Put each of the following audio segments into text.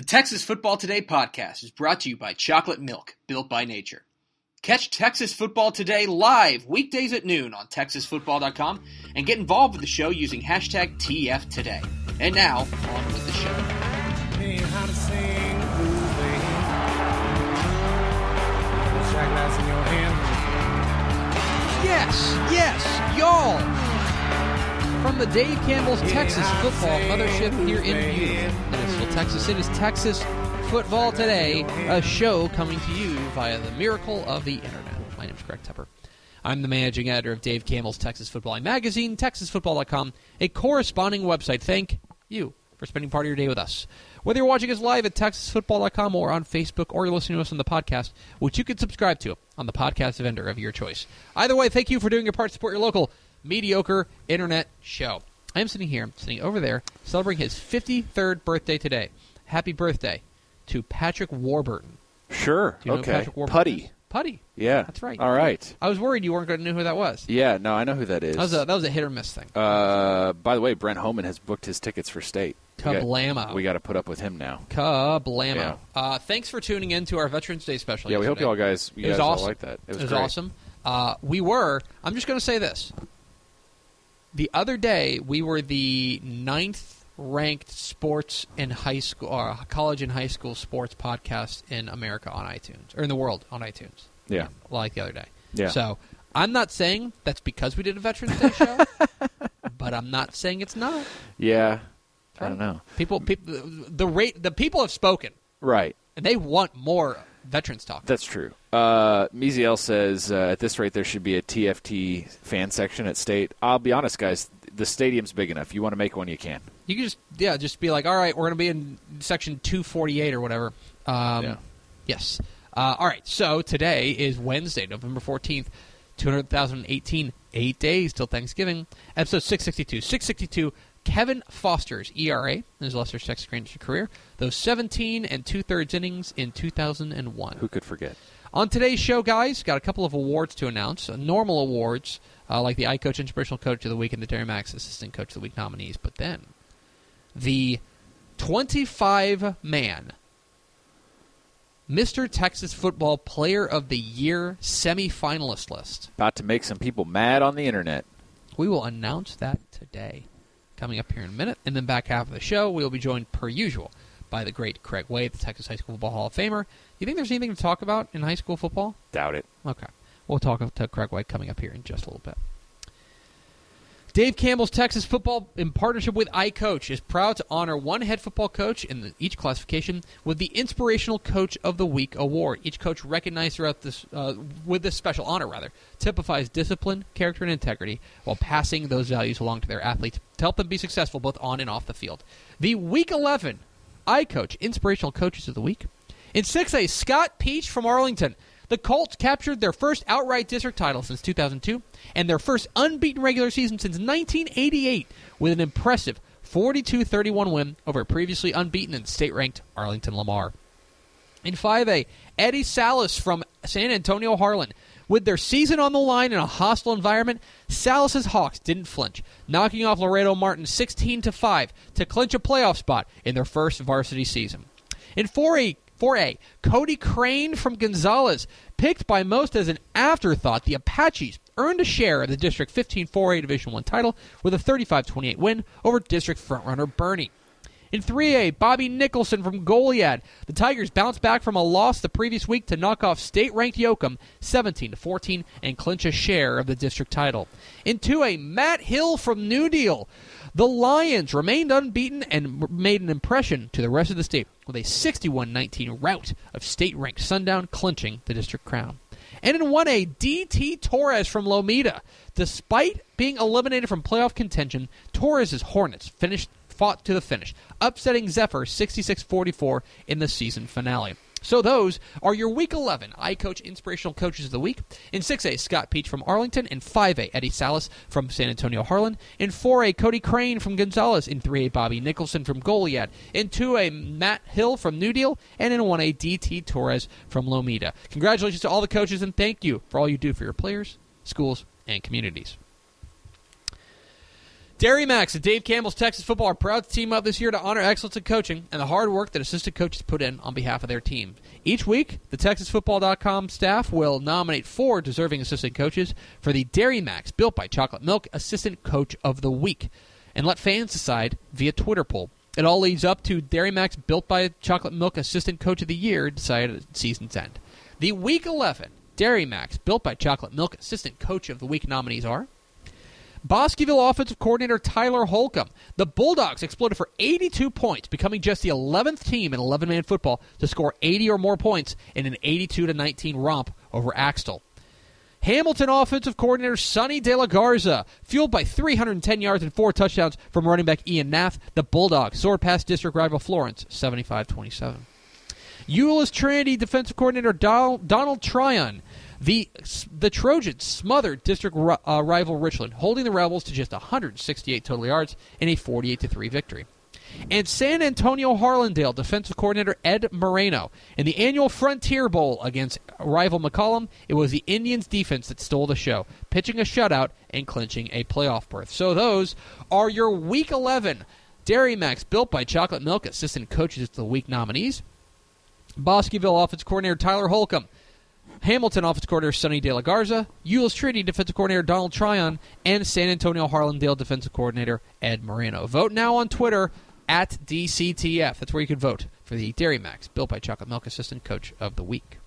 The Texas Football Today podcast is brought to you by Chocolate Milk, built by nature. Catch Texas Football Today live weekdays at noon on TexasFootball.com and get involved with the show using hashtag TFToday. And now, on with the show. Hey, how to sing the blues, baby. Put a shot glass in your hand. Yes, yes, y'all. From the Dave Campbell's Texas Football Mothership here in beautiful Nashville, Texas, it is Texas Football Today, a show coming to you via the miracle of the internet. My name is Greg Tepper. I'm the managing editor of Dave Campbell's Texas Football Magazine, TexasFootball.com, a corresponding website. Thank you for spending part of your day with us. Whether you're watching us live at TexasFootball.com or on Facebook or you're listening to us on the podcast, which you can subscribe to on the podcast vendor of your choice. Either way, thank you for doing your part to support your local mediocre internet show. I am sitting here, sitting over there, celebrating his 53rd birthday today. Happy birthday to Patrick Warburton. Sure. Do you know okay. Patrick Warburton Puddy. is? Puddy. Yeah. That's right. All right. I was worried you weren't going to know who that was. Yeah. No, I know who that is. That was a, that was a hit or miss thing. uh, by the way, Brent Homan has booked his tickets for state. Kablamo. We got to put up with him now. Kablamo. Yeah. Uh, thanks for tuning in to our Veterans Day special. Yeah, we hope you all guys, you It was guys all like that. It was, It was awesome. Uh, we were. I'm just going to say this. The other day, we were the ninth ranked sports in high school, or college and high school sports podcast in America on iTunes, or in the world on iTunes. Yeah. Like the other day. Yeah. So I'm not saying that's because we did a Veterans Day show, but I'm not saying it's not. Yeah. I don't know. People, people, the rate, the people have spoken, Right. and they want more veterans talk. That's true. Uh, Miziel says uh, at this rate there should be a TFT fan section at state. I'll be honest, guys, the stadium's big enough. You want to make one, you can. You can just yeah, just be like, all right, we're going to be in section two forty eight or whatever. Um, yeah. Yes. Uh, all right. So today is Wednesday, November fourteenth. 200,018, eight days till Thanksgiving. Episode 662. 662 Kevin Foster's ERA in his Texas Rangers career. Those seventeen and two thirds innings in two thousand and one. Who could forget? On today's show, guys, got a couple of awards to announce. Uh, normal awards, uh, like the iCoach Inspirational Coach of the Week and the Dairy Max Assistant Coach of the Week nominees. But then, the 25 man Mr. Texas Football Player of the Year semifinalist list. About to make some people mad on the internet. We will announce that today, coming up here in a minute. And then back half of the show, we will be joined, per usual, by the great Craig Way, the Texas High School Football Hall of Famer. You think there's anything to talk about in high school football? Doubt it. Okay. We'll talk to Craig Way coming up here in just a little bit. Dave Campbell's Texas Football, in partnership with iCoach, is proud to honor one head football coach in the, each classification with the Inspirational Coach of the Week award. Each coach recognized throughout this uh, with this special honor, rather, typifies discipline, character, and integrity while passing those values along to their athletes to help them be successful both on and off the field. The Week 11 iCoach Inspirational Coaches of the Week. In 6A, Scott Peach from Arlington. The Colts captured their first outright district title since 2002 and their first unbeaten regular season since 1988 with an impressive 42 31 win over previously unbeaten and state ranked Arlington Lamar. In 5A, Eddie Salas from San Antonio Harlan. With their season on the line in a hostile environment, Salas's Hawks didn't flinch, knocking off Laredo Martin 16 5 to clinch a playoff spot in their first varsity season. In 4A, 4A, Cody Crane from Gonzales, picked by most as an afterthought, the Apaches earned a share of the District 15 4A Division 1 title with a 35-28 win over District frontrunner Boerne. In 3A, Bobby Nicholson from Goliad. The Tigers bounced back from a loss the previous week to knock off state-ranked Yoakum 17 to 14 and clinch a share of the district title. In 2A, Matt Hill from New Deal. The Lions remained unbeaten and made an impression to the rest of the state with a 61-19 rout of state-ranked Sundown clinching the district crown. And in 1A, DT Torres from Lometa. Despite being eliminated from playoff contention, Torres' Hornets finished fought to the finish, upsetting Zephyr 66-44 in the season finale. So those are your Week 11 I Coach Inspirational Coaches of the Week. In 6A, Scott Peach from Arlington. In 5A, Eddie Salas from San Antonio Harlan. In 4A, Cody Crane from Gonzales. In 3A, Bobby Nicholson from Goliad. In 2A, Matt Hill from New Deal. And in 1A, DT Torres from Lometa. Congratulations to all the coaches and thank you for all you do for your players, schools, and communities. Dairy Max and Dave Campbell's Texas Football are proud to team up this year to honor excellence in coaching and the hard work that assistant coaches put in on behalf of their team. Each week, the TexasFootball.com staff will nominate four deserving assistant coaches for the Dairy Max Built by Chocolate Milk Assistant Coach of the Week and let fans decide via Twitter poll. It all leads up to Dairy Max Built by Chocolate Milk Assistant Coach of the Year decided at season's end. The Week 11 Dairy Max Built by Chocolate Milk Assistant Coach of the Week nominees are Bosqueville offensive coordinator Tyler Holcomb. The Bulldogs exploded for 82 points, becoming just the 11th team in 11-man football to score 80 or more points in an 82 to 19 romp over Axtell. Hamilton offensive coordinator Sonny De La Garza, fueled by 310 yards and four touchdowns from running back Ian Nath, the Bulldogs soared past district rival Florence 75-27. Euless Trinity defensive coordinator Donald Tryon the the Trojans smothered district ri- uh, rival Richland, holding the Rebels to just 168 total yards in a 48 3 victory. And San Antonio Harlandale defensive coordinator Ed Moreno in the annual Frontier Bowl against rival McCollum, it was the Indians defense that stole the show, pitching a shutout and clinching a playoff berth. So those are your Week 11 Dairy Max built by Chocolate Milk assistant coaches of the week nominees. Bosqueville offense coordinator Tyler Holcomb, Hamilton offensive coordinator Sonny De La Garza, Euless Trinity defensive coordinator Donald Tryon, and San Antonio Harlandale defensive coordinator Ed Moreno. Vote now on Twitter at DCTF. That's where you can vote for the Dairy Max Built by Chocolate Milk Assistant Coach of the Week.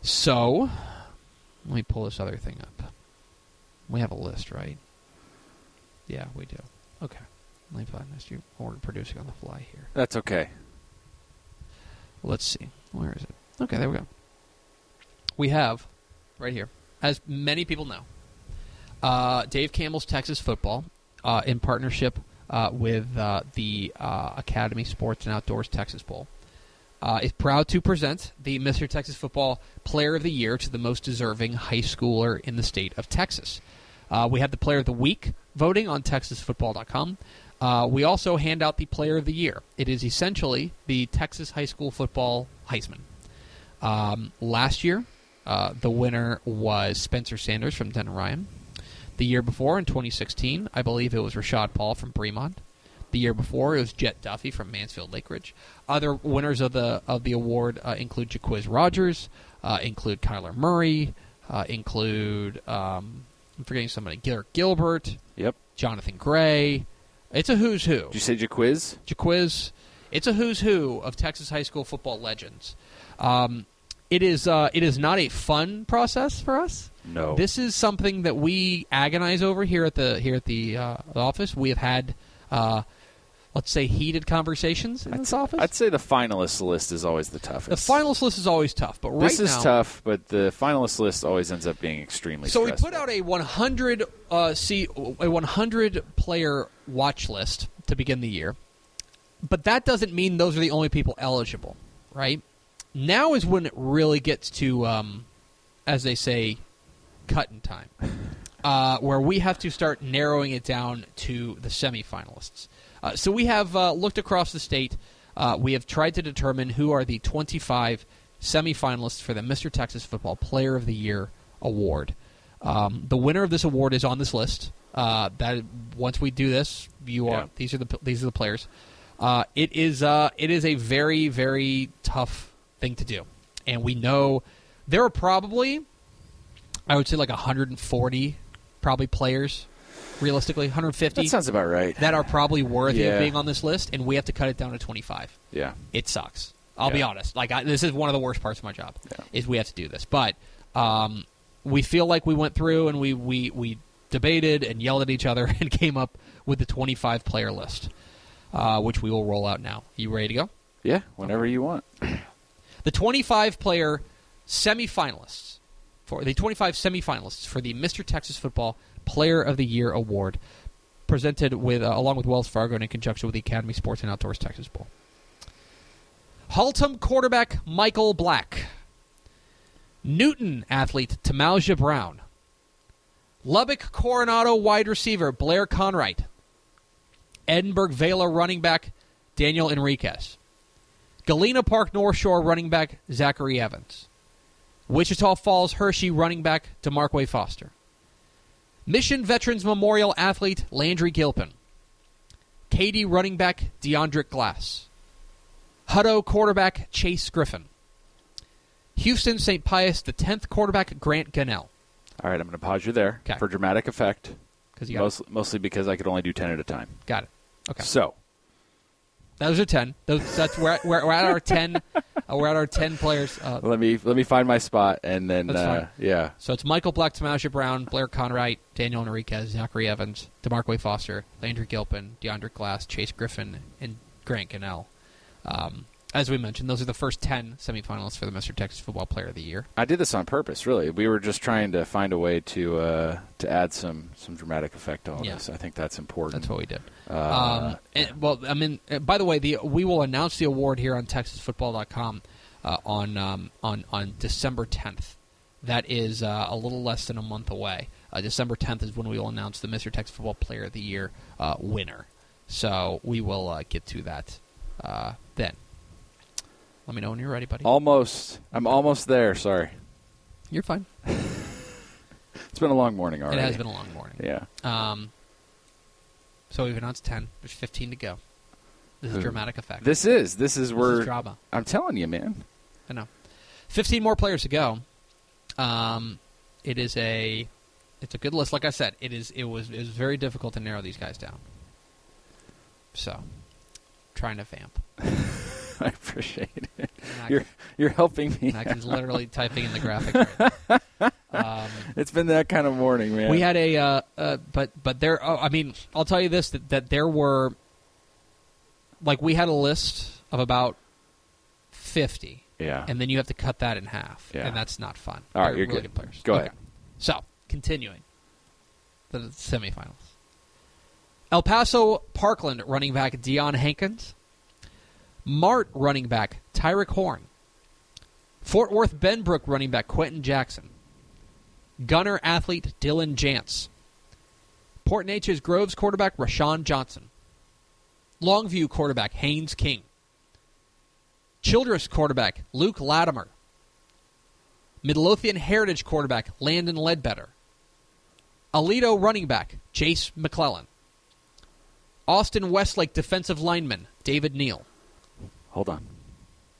So, let me pull this other thing up. We have a list, right? Yeah, we do. Okay. Let me find this. You are producing on the fly here. That's okay. Let's see. Where is it? Okay, there we go. We have right here, as many people know, uh, Dave Campbell's Texas Football uh, in partnership uh, with uh, the uh, Academy Sports and Outdoors Texas Bowl. Uh, is proud to present the Mr. Texas Football Player of the Year to the most deserving high schooler in the state of Texas. We have the Player of the Week voting on TexasFootball.com. Uh, we also hand out the Player of the Year. It is essentially the Texas high school football Heisman. Um, last year, uh, the winner was Spencer Sanders from Denton Ryan. The year before, in 2016, I believe it was Rashad Paul from Bremond. The year before, it was Jett Duffey from Mansfield Lake Ridge. Other winners of the of the award uh, include Jacquizz Rodgers, uh, include Kyler Murray, uh, include um, I'm forgetting somebody, Garrett Gilbert, Yep. Johnathan Gray. It's a who's who. Did you say Jacquizz? Jacquizz. It's a who's who of Texas high school football legends. Um, it is uh, it is not a fun process for us. No. This is something that we agonize over here at the here at the, uh, the office. We have had, uh, let's say, heated conversations in this office. I'd say the finalist list is always the toughest. the finalist list is always tough, but right This is now, tough, but the finalist list always ends up being extremely. So we put out a 100 uh, see a 100 player watch list to begin the year, but that doesn't mean those are the only people eligible, right? Now is when it really gets to, um, as they say, cutting time, uh, where we have to start narrowing it down to the semifinalists. Uh, so we have uh, looked across the state. Uh, we have tried to determine who are the 25 semifinalists for the Mr. Texas Football Player of the Year award. Um, the winner of this award is on this list. Uh, that once we do this, you are Yeah. these are the these are the players. Uh, it is uh, it is a very very tough thing to do, and we know there are probably I would say like 140 probably players realistically 150 That sounds about right. that are probably worthy Yeah. of being on this list, and we have to cut it down to 25 yeah. it sucks. I'll be honest. Like I, this is one of the worst parts of my job Yeah. is we have to do this. But um, we feel like we went through and we, we we debated and yelled at each other and came up with the 25 player list, uh, which we will roll out now. You ready to go? Yeah. Whenever you want. The 25 player semifinalists for the 25 semifinalists for the Mr. Texas Football Player of the Year award, presented with uh, along with Wells Fargo and in conjunction with the Academy Sports and Outdoors Texas Bowl. Haltom quarterback Michael Black, Newton athlete Tamalja Brown, Lubbock Coronado wide receiver Blair Conwright, Edinburg Vela running back Daniel Enriquez. Galena Park North Shore running back Zachary Evans. Wichita Falls Hirschi running back DeMarquay Foster. Mission Veterans Memorial athlete Landry Gilpin. Katy running back DeAndre Glass. Hutto quarterback Chase Griffin. Houston St. Pius the 10th quarterback Grant Gunnell. All right, I'm going to pause you there 'Kay. for dramatic effect. Because you got, Most, mostly because I could only do 10 at a time. got it. Okay. So, Those are 10. Those, that's we're, at- we're, we're at our 10. Uh, we're at our 10 players. Uh, let me let me find my spot and then That's uh, fine. yeah. So it's Michael Black, Tamasha Brown, Blair Conwright, Daniel Enriquez, Zachary Evans, DeMarco Foster, Landry Gilpin, DeAndre Glass, Chase Griffin, and Grant Gunnell. Um, as we mentioned, those are the first 10 semifinalists for the Mr. Texas Football Player of the Year. I did this on purpose, really. We were just trying to find a way to uh, to add some some dramatic effect to all Yeah. this. I think that's important. That's what we did. Uh, um, and, well, I mean, uh, by the way, the we will announce the award here on TexasFootball.com uh, on um, on on December 10th. That is uh, a little less than a month away. Uh, December 10th is when we will announce the Mr. Texas Football Player of the Year uh, winner. So we will uh, get to that uh, then. Let me know when you're ready, buddy. almost. I'm almost there. Sorry. You're fine. It's been a long morning already. It has been a long morning. Yeah. Um, so we've announced 10. There's 15 to go. This is Who- dramatic effect. This is this is This where is drama. I'm telling you, man. I know. Fifteen more players to go. Um, it is a, it's a good list. Like I said, it is. It was. It was very difficult to narrow these guys down. So, trying to vamp. I appreciate it. I, You're you're helping me. I can literally typing in the graphics. Right. Um, It's been that kind of morning, man. we had a, uh, uh, but but there. Oh, I mean, I'll tell you this: that, that there were, like, we had a list of about fifty, yeah. and then you have to cut that in half, Yeah. and that's not fun. All right, They're you're really good. players. Go Okay. ahead. So, continuing the semifinals. El Paso Parkland running back Dion Hankins. Mart running back Tyrick Horn. Fort Worth Benbrook running back Quentin Jackson. Gunter athlete Dylan Jantz. Port Neches Groves quarterback Rashawn Johnson. Longview quarterback Haynes King. Childress quarterback Luke Latimer. Midlothian Heritage quarterback Landon Ledbetter. Aledo running back Jase McClellan. Austin Westlake defensive lineman David Neal. Hold on.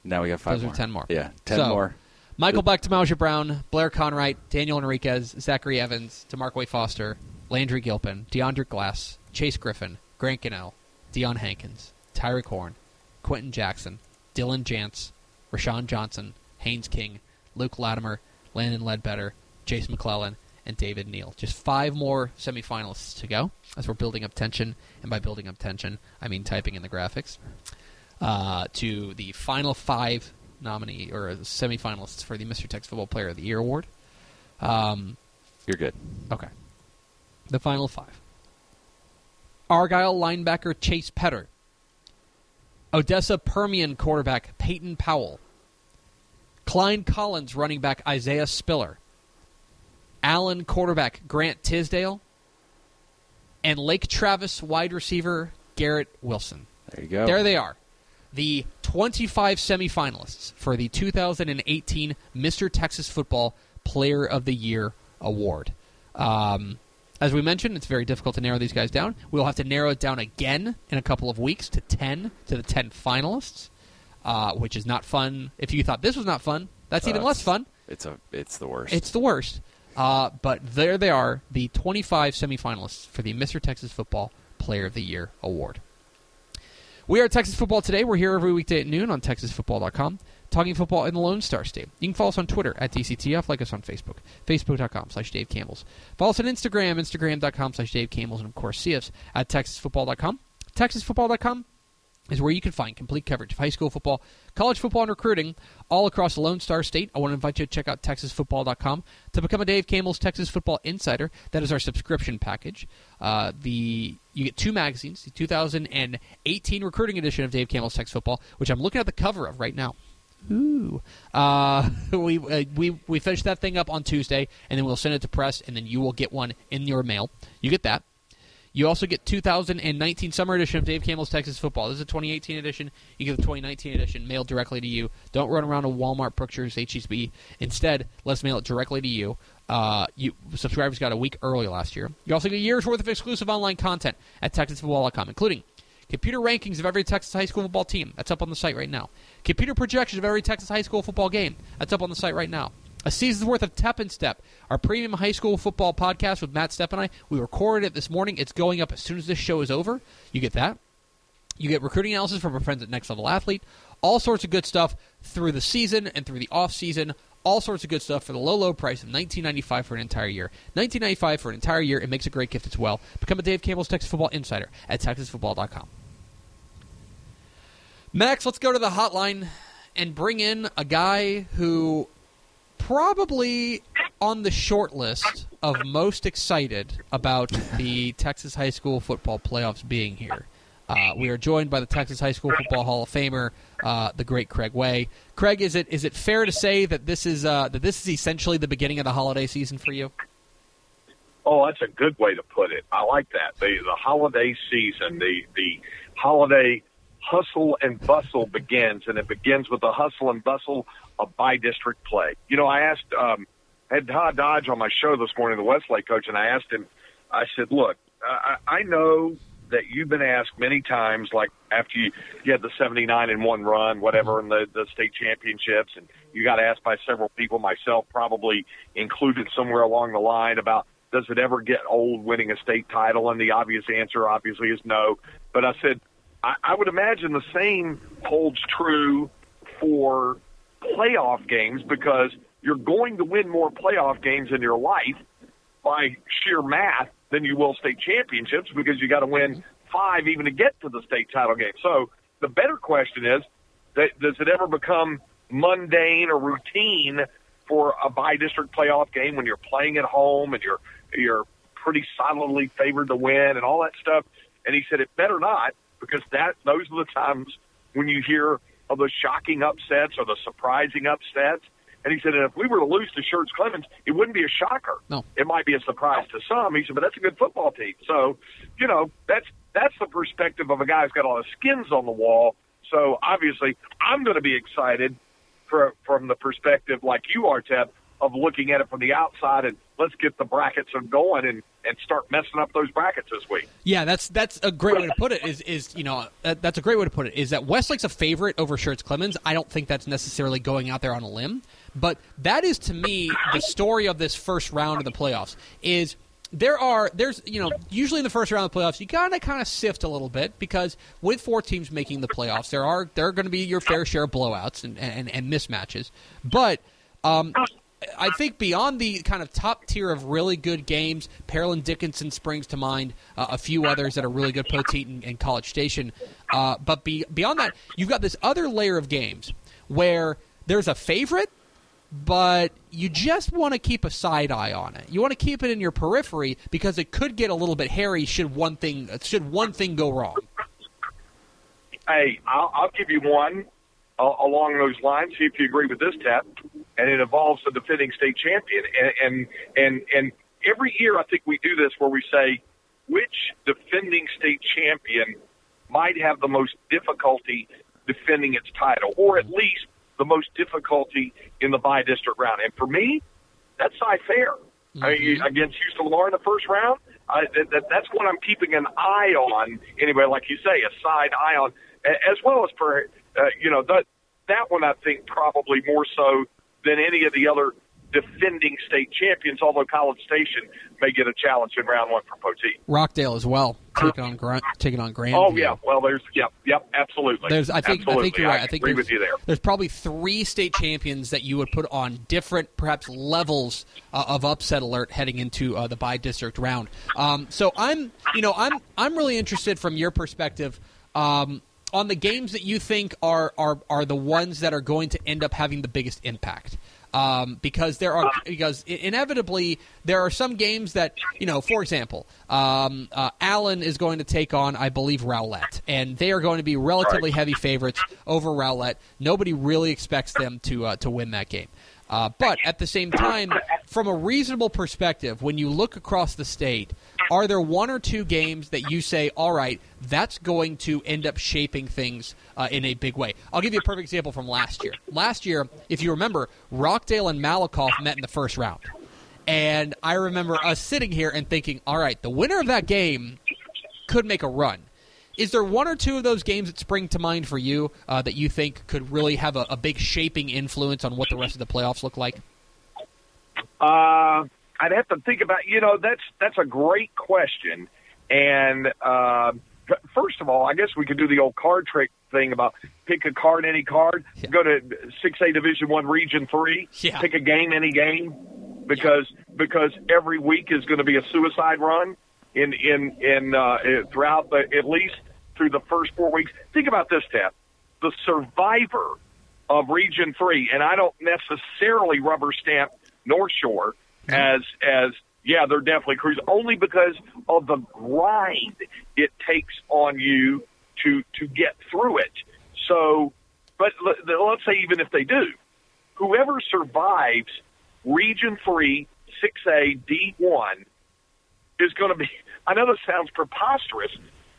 Now we got five Those are more. 10 more. Yeah, ten So- more. Michael Black, Tamaja Brown, Blair Conwright, Daniel Enriquez, Zachary Evans, DeMarco Foster, Landry Gilpin, DeAndre Glass, Chase Griffin, Grant Gunnell, Dion Hankins, Tyrick Horn, Quentin Jackson, Dylan Jantz, Rashawn Johnson, Haynes King, Luke Latimer, Landon Ledbetter, Jase McClellan, and David Neal. Just five more semifinalists to go as we're building up tension. And by building up tension, I mean typing in the graphics. Uh, to the final five nominee or semifinalists for the Mr. Texas Football Player of the Year award. Um, You're good. okay. The final five. Argyle linebacker Chase Petter. Odessa Permian quarterback Peyton Powell. Klein Collins running back Isaiah Spiller. Allen quarterback Grant Tisdale. And Lake Travis wide receiver Garrett Wilson. There you go. There they are. The 25 semifinalists for the 2018 Mr. Texas Football Player of the Year Award. Um, as we mentioned, it's very difficult to narrow these guys down. We'll have to narrow it down again in a couple of weeks to 10, to the 10 finalists, uh, which is not fun. If you thought this was not fun, that's Uh, even less fun. It's a. It's the worst. It's the worst. Uh, but there they are, the 25 semifinalists for the Mr. Texas Football Player of the Year Award. We are Texas Football Today. We're here every weekday at noon on TexasFootball.com, talking football in the Lone Star State. You can follow us on Twitter at DCTF, like us on Facebook, Facebook.com slash Dave Campbell's. Follow us on Instagram, Instagram.com slash Dave Campbell's, and of course, see us at TexasFootball.com. TexasFootball.com is where you can find complete coverage of high school football, college football, and recruiting all across the Lone Star State. I want to invite you to check out TexasFootball.com to become a Dave Campbell's Texas Football Insider. That is our subscription package. Uh, the you get two magazines: the 2018 recruiting edition of Dave Campbell's Texas Football, which I'm looking at the cover of right now. Ooh. Uh, we uh, we we finish that thing up on Tuesday, and then we'll send it to press, and then you will get one in your mail. You get that. You also get 2019 Summer Edition of Dave Campbell's Texas Football. This is a 2018 edition. You get the 2019 edition mailed directly to you. Don't run around to Walmart, Brookshires, HEB. Instead, let's mail it directly to you. Uh, you subscribers got a week early last year. You also get a year's worth of exclusive online content at TexasFootball.com, including computer rankings of every Texas high school football team. That's up on the site right now. Computer projections of every Texas high school football game. That's up on the site right now. A season's worth of Tep and Step, our premium high school football podcast with Matt Stepp and I. We recorded it this morning. It's going up as soon as this show is over. You get that. You get recruiting analysis from our friends at Next Level Athlete. All sorts of good stuff through the season and through the off season. All sorts of good stuff for the low, low price of $19.95 for an entire year. $19.95 for an entire year. It makes a great gift as well. Become a Dave Campbell's Texas Football Insider at TexasFootball.com. Max, let's go to the hotline and bring in a guy who probably on the short list of most excited about the Texas high school football playoffs being here. Uh, we are joined by the Texas High School Football Hall of Famer, uh, the great Craig Way. Craig, is it is it fair to say that this is uh, that this is essentially the beginning of the holiday season for you? Oh, that's a good way to put it. I like that. The the holiday season, the the holiday hustle and bustle begins, and it begins with the hustle and bustle of by district play. You know, I asked um, had Todd Dodge on my show this morning, the Westlake coach, and I asked him. I said, "Look, I, I know that you've been asked many times, like after you, you had the 79 and one run, whatever, in the, the state championships, and you got asked by several people, myself probably included somewhere along the line, about does it ever get old winning a state title? And the obvious answer, obviously, is no. But I said, I, I would imagine the same holds true for playoff games because you're going to win more playoff games in your life by sheer math than you will state championships because you got to win five even to get to the state title game. So the better question is, does it ever become mundane or routine for a by district playoff game when you're playing at home and you're you're pretty solidly favored to win and all that stuff? And he said it better not because that those are the times when you hear of the shocking upsets or the surprising upsets. And he said, if we were to lose to Schertz Clemens, it wouldn't be a shocker. No. It might be a surprise to some. He said, but that's a good football team. So, you know, that's that's the perspective of a guy who's got a lot of skins on the wall. So obviously, I'm going to be excited for, from the perspective, like you are, Tep, of looking at it from the outside and let's get the brackets going and, and start messing up those brackets this week. Yeah, that's that's a great way to put it. Is is you know uh, that's a great way to put it. Is that Westlake's a favorite over Schertz Clemens? I don't think that's necessarily going out there on a limb, but that is to me the story of this first round of the playoffs. Is there are there's you know usually in the first round of the playoffs you gotta kind of sift a little bit because with four teams making the playoffs there are there are going to be your fair share of blowouts and and, and mismatches, but. Um, I think beyond the kind of top tier of really good games, Pearland Dickinson springs to mind. Uh, a few others that are really good, Poteet and, and College Station. Uh, but be, beyond that, you've got this other layer of games where there's a favorite, but you just want to keep a side eye on it. You want to keep it in your periphery because it could get a little bit hairy should one thing should one thing go wrong. Hey, I'll, I'll give you one uh, along those lines. See if you agree with this, Tep. And it involves the defending state champion. And, and and and every year, I think we do this where we say which defending state champion might have the most difficulty defending its title, or at least the most difficulty in the by district round. And for me, that's Cy Fair. Mm-hmm. I mean, against Houston Lamar in the first round, I, that, that, that's what I'm keeping an eye on. Anyway, like you say, a side eye on, as well as for uh, you know that that one I think probably more so than any of the other defending state champions, although College Station may get a challenge in round one from Poteet. Rockdale as well, taking on Grant, taking on Grandview. Oh yeah, well there's yep, yep, absolutely. There's I think absolutely. I think you're right. I think agree with you there. There's probably three state champions that you would put on different, perhaps levels uh, of upset alert heading into uh, the by district round. Um, so I'm, you know, I'm I'm really interested from your perspective. Um, on the games that you think are, are are the ones that are going to end up having the biggest impact. Um, because there are because inevitably there are some games that you know, for example, um, uh, Allen is going to take on, I believe, Rowlett, and they are going to be relatively heavy favorites over Rowlett. Nobody really expects them to uh, to win that game. Uh, but at the same time, from a reasonable perspective, when you look across the state, are there one or two games that you say, all right, that's going to end up shaping things uh, in a big way? I'll give you a perfect example from last year. Last year, if you remember, Rockdale and Malakoff met in the first round. And I remember us sitting here and thinking, all right, the winner of that game could make a run. Is there one or two of those games that spring to mind for you uh, that you think could really have a, a big shaping influence on what the rest of the playoffs look like? Uh, I'd have to think about. You know, that's that's a great question. And uh, first of all, I guess we could do the old card trick thing about pick a card, any card. Yeah. Go to six A Division One Region Three. Yeah. Pick a game, any game, because because every week is going to be a suicide run in in in uh, throughout the at least through the first four weeks. Think about this, Tep. The survivor of Region Three, and I don't necessarily rubber stamp North Shore Mm-hmm. as as yeah, they're definitely cruising only because of the grind it takes on you to to get through it. So, but let- let's say even if they do, whoever survives Region Three, Six A, D one is going to be. I know this sounds preposterous,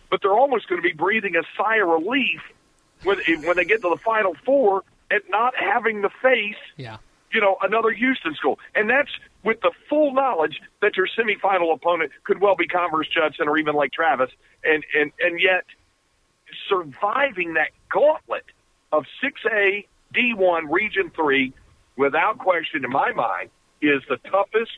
but they're almost going to be breathing a sigh of relief when when they get to the Final Four at not having to face Yeah. You know, another Houston school. And that's with the full knowledge that your semifinal opponent could well be Converse Judson or even Lake Travis. And, and, and yet surviving that gauntlet of 6A, D1, Region 3, without question in my mind, is the toughest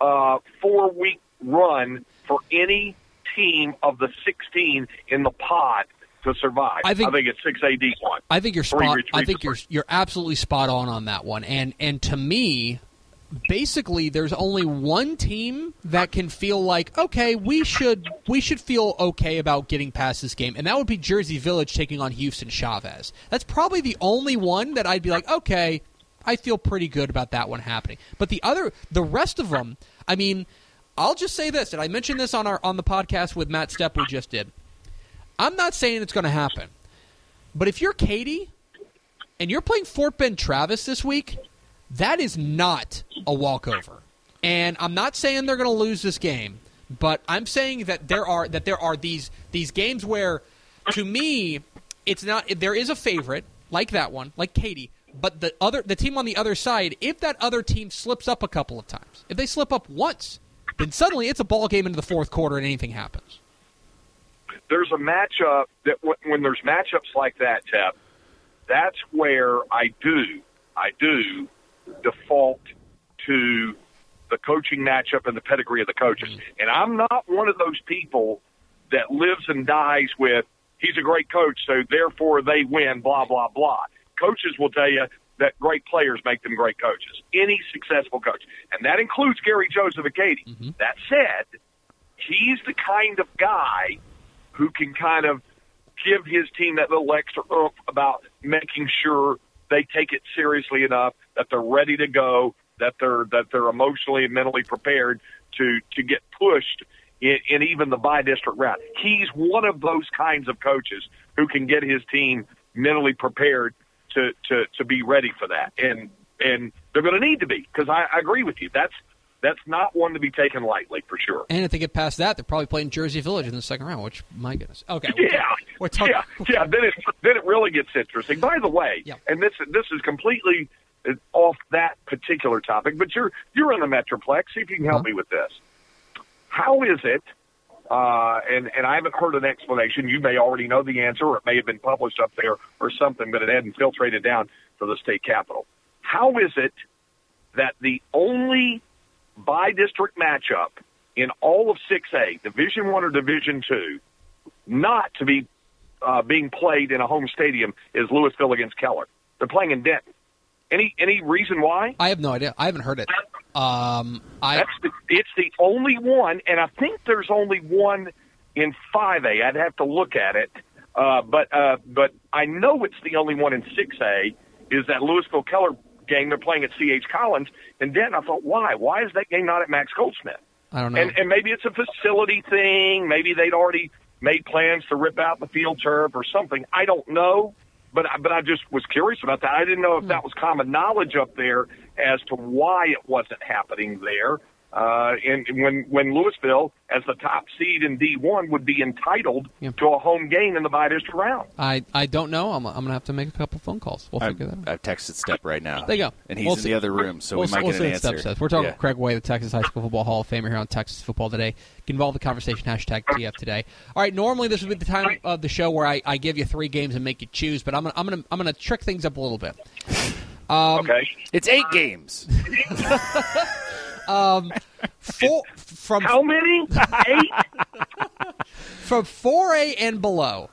uh, four week run for any team of the 16 in the pod to survive. I think- I think it's 6A, D1. I think you're spot. I think you're you're absolutely spot on on that one. And and to me, basically, there's only one team that can feel like okay, we should we should feel okay about getting past this game, and that would be Jersey Village taking on Houston Chavez. That's probably the only one that I'd be like, okay, I feel pretty good about that one happening. But the other, the rest of them, I mean, I'll just say this, and I mentioned this on our on the podcast with Matt Stepp we just did. I'm not saying it's going to happen. But if you're Katy and you're playing Fort Bend Travis this week, that is not a walkover. And I'm not saying they're going to lose this game, but I'm saying that there are that there are these these games where to me it's not there is a favorite like that one, like Katy, but the other the team on the other side, if that other team slips up a couple of times, if they slip up once, then suddenly it's a ball game into the fourth quarter and anything happens. There's a matchup that w- when there's matchups like that, Tep, that's where I do, I do default to the coaching matchup and the pedigree of the coaches. Mm-hmm. And I'm not one of those people that lives and dies with he's a great coach, so therefore they win, blah, blah, blah. Coaches will tell you that great players make them great coaches. Any successful coach. And that includes Gary Joseph and Katy. Mm-hmm. That said, he's the kind of guy who can kind of give his team that little extra oomph about making sure they take it seriously enough that they're ready to go, that they're that they're emotionally and mentally prepared to to get pushed in, in even the by district round. He's one of those kinds of coaches who can get his team mentally prepared to to to be ready for that, and and they're going to need to be because I, I agree with you. That's that's not one to be taken lightly for sure. And if they get past that, they're probably playing Jersey Village in the second round. Which, my goodness. Okay. Yeah, We're talking. yeah, yeah. Then it then it really gets interesting. By the way, Yeah. and this this is completely uh, off that particular topic, but you're you're in the Metroplex. See if you can help Uh-huh. me with this. How is it? Uh, and and I haven't heard an explanation. You may already know the answer, or it may have been published up there or something, but it hadn't filtrated down to the state capitol. How is it that the only by district matchup in all of 6A, Division One or Division Two, not to be uh, being played in a home stadium is Lewisville against Keller. They're playing in Denton. Any any reason why? I have no idea. I haven't heard it. Um, I That's the, it's the only one, and I think there's only one in 5A. I'd have to look at it, uh, but uh, but I know it's the only one in 6A. Is that Lewisville Keller game? They're playing at CH Collins And then I thought, why? Why is that game not at Max Goldsmith? I don't know. And, and maybe it's a facility thing. Maybe they'd already made plans to rip out the field turf or something. I don't know. but I- but I just was curious about that. I didn't know if hmm. that was common knowledge up there as to why it wasn't happening there. Uh, and when when Lewisville, as the top seed in D1, would be entitled Yeah. to a home game in the bi-district round. I, I don't know. I'm, I'm going to have to make a couple phone calls. We'll I've, figure that out. I've texted Stepp right now. There you go. And he's We'll in see. the other room, so we'll, we might we'll get see an what Stepp answer. says. We're talking Yeah. Craig Way, the Texas High School Football Hall of Famer here on Texas Football Today. Get involved in the conversation, hashtag TF Today. All right, normally this would be the time of the show where I, I give you three games and make you choose, but I'm gonna, I'm gonna, I'm gonna trick things up a little bit. Um, okay. It's eight games. Four, from How many? Eight. from 4A and below,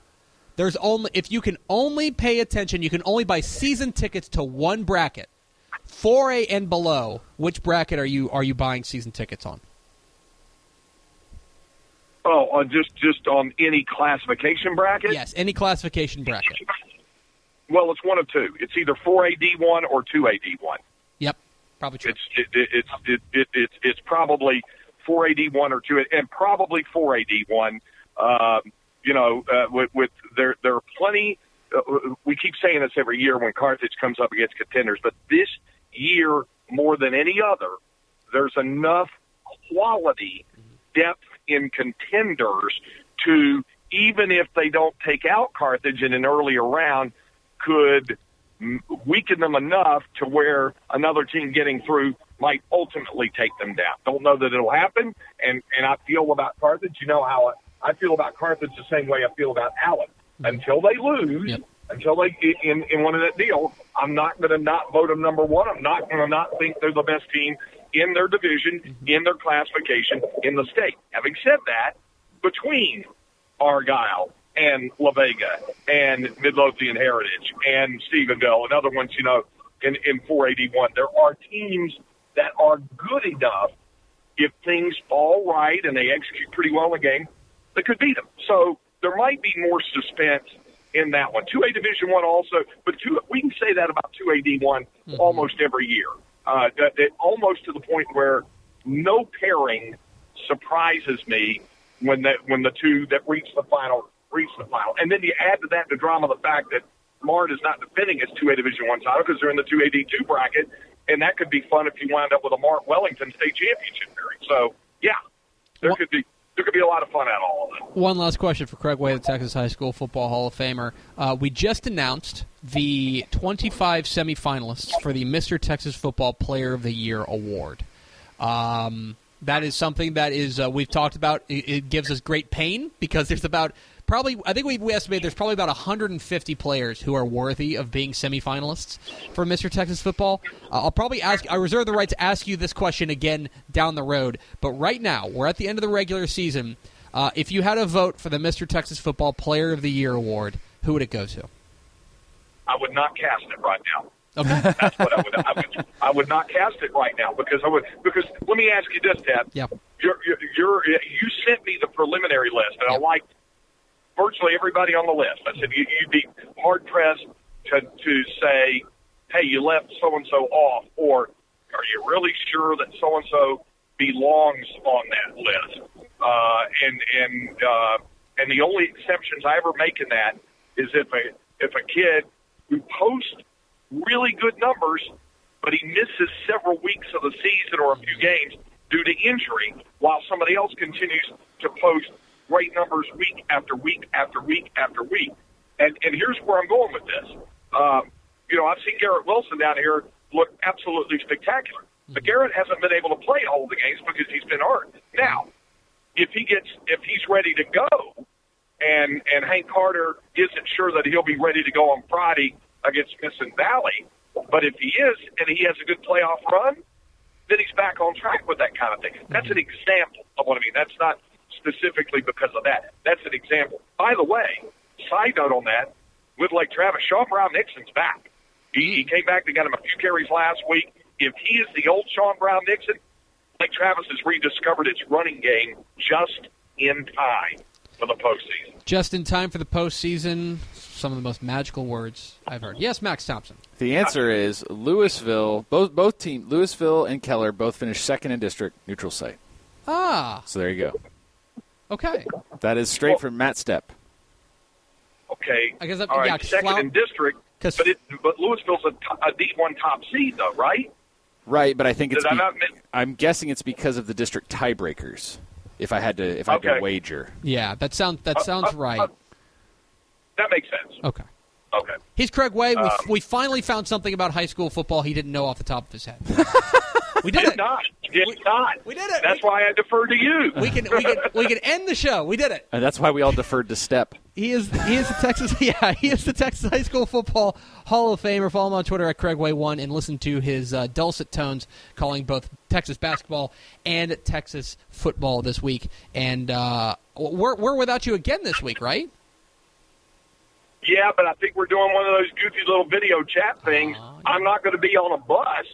there's only if you can only pay attention, you can only buy season tickets to one bracket. 4A and below, which bracket are you are you buying season tickets on? Oh, uh, just just on any classification bracket. Yes, any classification bracket. Well, it's one of two. It's either 4AD1 or 2AD1. Yep, probably true. It's it, it, it's it, it, it's it's probably 4AD1 or 2 and probably 4AD1. Um, you know, uh, with, with there there are plenty. Uh, we keep saying this every year when Carthage comes up against contenders, but this year more than any other, there's enough quality depth in contenders to even if they don't take out Carthage in an earlier round, could weaken them enough to where another team getting through might ultimately take them down. Don't know that it'll happen, and and I feel about Carthage. You know how I, I feel about Carthage the same way I feel about Allen. Mm-hmm. Until they lose, Yep. until they in in one of that deal, I'm not going to not vote them number one. I'm not going to not think they're the best team in their division, mm-hmm. in their classification, in the state. Having said that, between Argyle and La Vega and Midlothian Heritage and Stephenville and other ones, you know, in, in 481. There are teams that are good enough if things fall right and they execute pretty well in the game that could beat them. So there might be more suspense in that one. 2A Division One also, but two, we can say that about 2A D1 almost every year. Uh, that, that almost to the point where no pairing surprises me when the when the two that reach the final reach the final. And then you add to that the drama of the fact that Mart is not defending his 2A Division One title because they're in the 2A D2 bracket, and that could be fun if you wind up with a Mart Wellington state championship pairing. So yeah, there Well- could be there could be a lot of fun out of all of that. One last question for Craig Way, the Texas High School Football Hall of Famer. Uh, we just announced the 25 semifinalists for the Mr. Texas Football Player of the Year award. Um, that is something that is uh, we've talked about. It, it gives us great pain because there's about probably I think we, we estimate there's probably about 150 players who are worthy of being semifinalists for Mr. Texas Football. Uh, I'll probably ask. I reserve the right to ask you this question again down the road. But right now, we're at the end of the regular season. Uh, if you had a vote for the Mr. Texas Football Player of the Year award, who would it go to? I would not cast it right now. Okay. That's what I would. I would. I would not cast it right now because I would. Because let me ask you this, Dad. Yeah. You're, you're, you're, you sent me the preliminary list, and I Yep. liked virtually everybody on the list. I said you, you'd be hard pressed to to say, "Hey, you left so and so off," or "Are you really sure that so and so belongs on that list?" Uh, and and uh, and the only exceptions I ever make in that is if a if a kid who posts really good numbers, but he misses several weeks of the season or a few games due to injury, while somebody else continues to post great numbers week after week after week after week. And and here's where I'm going with this. Um, you know, I've seen Garrett Wilson down here look absolutely spectacular. But Garrett hasn't been able to play all the games because he's been hurt. Now, if he gets if he's ready to go, and and Hank Carter isn't sure that he'll be ready to go on Friday against Smithson Valley, but if he is and he has a good playoff run, then he's back on track with that kind of thing. That's an example of what I mean. That's not specifically because of that. That's an example. By the way, side note on that, with Lake Travis, Shaw, Brown Nixon's back. He, he came back. They got him a few carries last week. If he is the old Sean Brown Nixon, Lake Travis has rediscovered its running game just in time for the postseason. Just in time for the postseason. Some of the most magical words I've heard. Yes, Max Thompson. The answer is Lewisville. Both both team Lewisville and Keller both finished second in district neutral site. Ah, So there you go. Okay. That is straight from Matt Stepp. Okay. I guess that- All right. yeah, 'cause second Flower- in district, But it, but Lewisville's a, to- a D1 top seed, though, right? Right, but I think it's. Did Be- I am guessing it's because of the district tiebreakers. If I had to, if I had to wager, Yeah, that sounds that Uh, sounds uh, right. uh, That makes sense. Okay. Okay. He's Craig Way. We, Um, we finally found something about high school football he didn't know off the top of his head. we did Did it. not. Did not. we did it. That's We- why I deferred to you. We can we can we can end the show. We did it. and that's why we all deferred to Stepp. He is he is the Texas yeah he is the Texas High School Football Hall of Famer. Follow him on Twitter at CraigWay1 and listen to his uh, dulcet tones calling both Texas basketball and Texas football this week. And uh, we're we're without you again this week, right? Yeah, but I think we're doing one of those goofy little video chat things. Aw, I'm not going to be on a bus,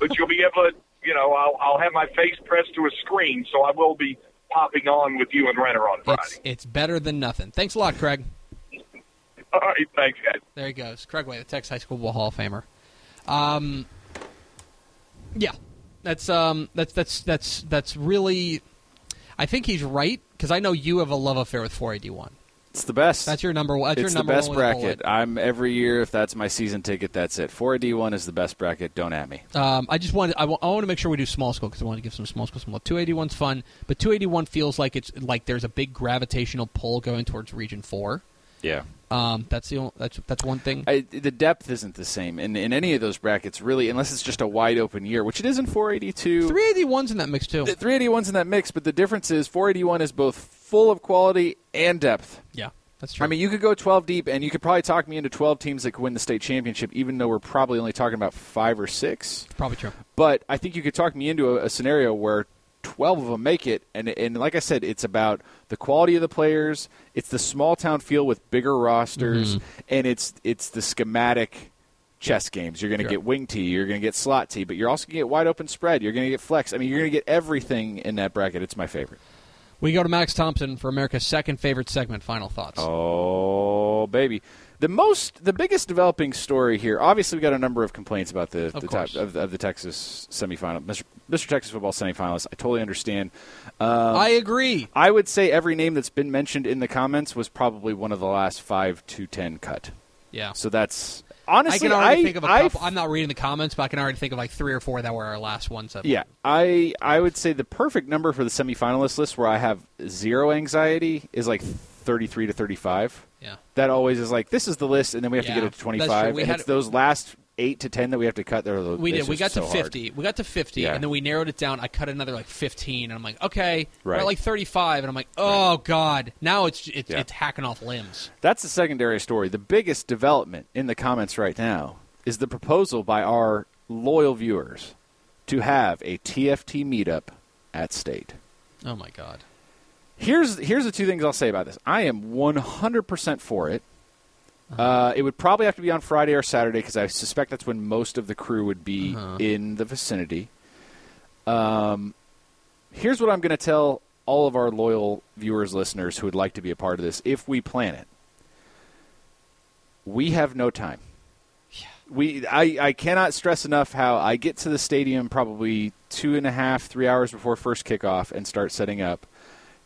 but you'll be able to, you know, I'll, I'll have my face pressed to a screen, so I will be popping on with you and Renner on Friday. It's it's better than nothing. Thanks a lot, Craig. All right, thanks, guys. There he goes, Craig Way, the Texas High School Hall of Famer. Um, yeah, that's um, that's that's that's that's really. I think he's right because I know you have a love affair with 481. It's the best. That's your number one. That's it's your the best one bracket. I'm every year. If that's my season ticket, that's it. Four D one is the best bracket. Don't at me. Um, I just wanted. I want to make sure we do small school because I want to give some small school some love. 281's fun, but 281 feels like it's like there's a big gravitational pull going towards Region Four. Yeah. Um, that's the only, that's that's one thing. I, the depth isn't the same in in any of those brackets, really, unless it's just a wide open year, which it is in 482. 381's in that mix too. The 381's in that mix, but the difference is 481 is both full of quality and depth. yeah, that's true. I mean, you could go 12 deep, and you could probably talk me into 12 teams that could win the state championship, even though we're probably only talking about five or six. probably true. But I think you could talk me into a, a scenario where 12 of them make it, and and like I said, it's about the quality of the players, it's the small town feel with bigger rosters, Mm-hmm. and it's it's the schematic chess games. You're going to Sure. get Wing-T, you're going to get Slot-T, but you're also going to get wide open spread. You're going to get flex. I mean, you're going to get everything in that bracket. It's my favorite. We go to Max Thompson for America's second favorite segment. Final thoughts. Oh, baby. The most, the biggest developing story here. Obviously, we got a number of complaints about the, Of the top of, of the Texas semifinal, Mr. Mr. Texas football semifinalist. I totally understand. Um, I agree. I would say every name that's been mentioned in the comments was probably one of the last five to ten cut. Yeah. So that's honestly, I can already I- think of a I- couple. I'm not reading the comments, but I can already think of like three or four that were our last ones. That Yeah, I I would say the perfect number for the semifinalist list where I have zero anxiety is like thirty three to thirty five. Yeah. That always is like this is the list, and then we have Yeah, to get it to that's twenty true. We And had- it's those last eight to ten that we have to cut. That are the, We did. We got just to so hard. 50. We got to 50, Yeah. and then we narrowed it down. I cut another like 15, and I'm like, okay, we're Right. at like 35, and I'm like, oh god, now it's it's, Yeah. it's hacking off limbs. That's the secondary story. The biggest development in the comments right now is the proposal by our loyal viewers to have a TFT meetup at State. Oh my god. Here's here's the two things I'll say about this. I am 100% for it. Uh, it would probably have to be on Friday or Saturday because I suspect that's when most of the crew would be Uh-huh. in the vicinity. Um, here's what I'm going to tell all of our loyal viewers, listeners who would like to be a part of this. If we plan it, we have no time. We I, I cannot stress enough how I get to the stadium probably two and a half, three hours before first kickoff and start setting up.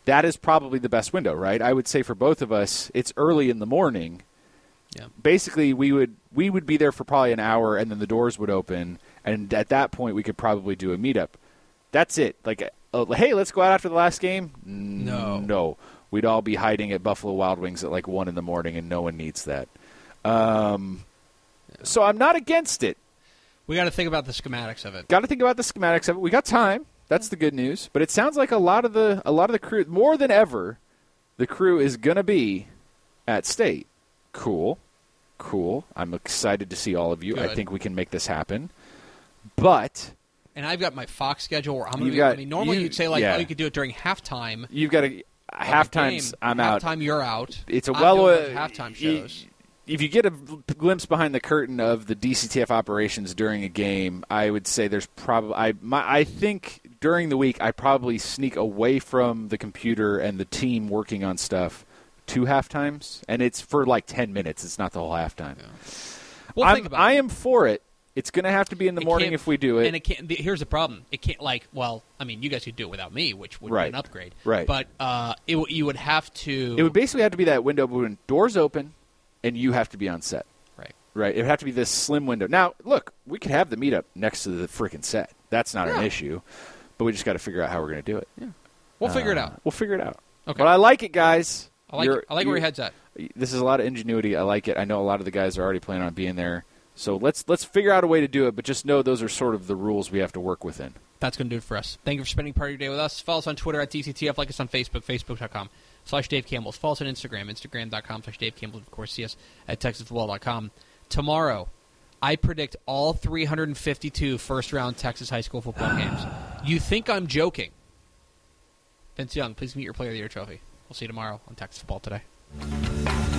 That is probably the best window, right? I would say for both of us, it's early in the morning. Yeah. Basically, we would we would be there for probably an hour, and then the doors would open, and at that point, we could probably do a meetup. That's it. Like, uh, hey, let's go out after the last game. No. no, we'd all be hiding at Buffalo Wild Wings at like one in the morning, and no one needs that. Um, so I'm not against it. We got to think about the schematics of it. Got to think about the schematics of it. We got time. That's the good news. But it sounds like a lot of the a lot of the crew, more than ever, the crew is going to be at state. Cool, cool. I'm excited to see all of you. I think we can make this happen. But And I've got my Fox schedule where I'm going to be. got- I mean, normally you- you'd say like, yeah. oh, you could do it during halftime. you've got a halftime. half the game. times. I'm out. Halftime, you're out. It's a I'm well uh, halftime shows. If you get a glimpse behind the curtain of the DCTF operations during a game, I would say there's probably I my, I think during the week I probably sneak away from the computer and the team working on stuff two half times, and it's for like ten minutes. It's not the whole halftime. Well, I'm- I am for it. It's going to have to be in the It morning if we do it. And it can't. Here's the problem. It can't like. Well, I mean, you guys could do it without me, which would Right. be an upgrade. Right. But uh, it, w- you would have to. It would basically have to be that window when doors open, and you have to be on set. Right. Right. It would have to be this slim window. Now, look, we could have the meetup next to the freaking set. That's not an issue. But we just got to figure out how we're going to do it. Yeah. We'll figure it Uh, out. We'll figure it out. Okay. But I like it, guys. I like I like where your head's at. This is a lot of ingenuity. I like it. I know a lot of the guys are already planning on being there. So let's let's figure out a way to do it. But just know those are sort of the rules we have to work within. That's going to do it for us. Thank you for spending part of your day with us. Follow us on Twitter at DCTF. Like us on Facebook, facebook.com slash Dave Campbell's. Follow us on Instagram, instagram.com slash Dave Campbell. Of course, see us at TexasFootball.com. Tomorrow, I predict all 352 first round Texas high school football games. You think I'm joking? Vince Young, please meet your Player of the Year trophy. We'll see you tomorrow on Texas Football Today.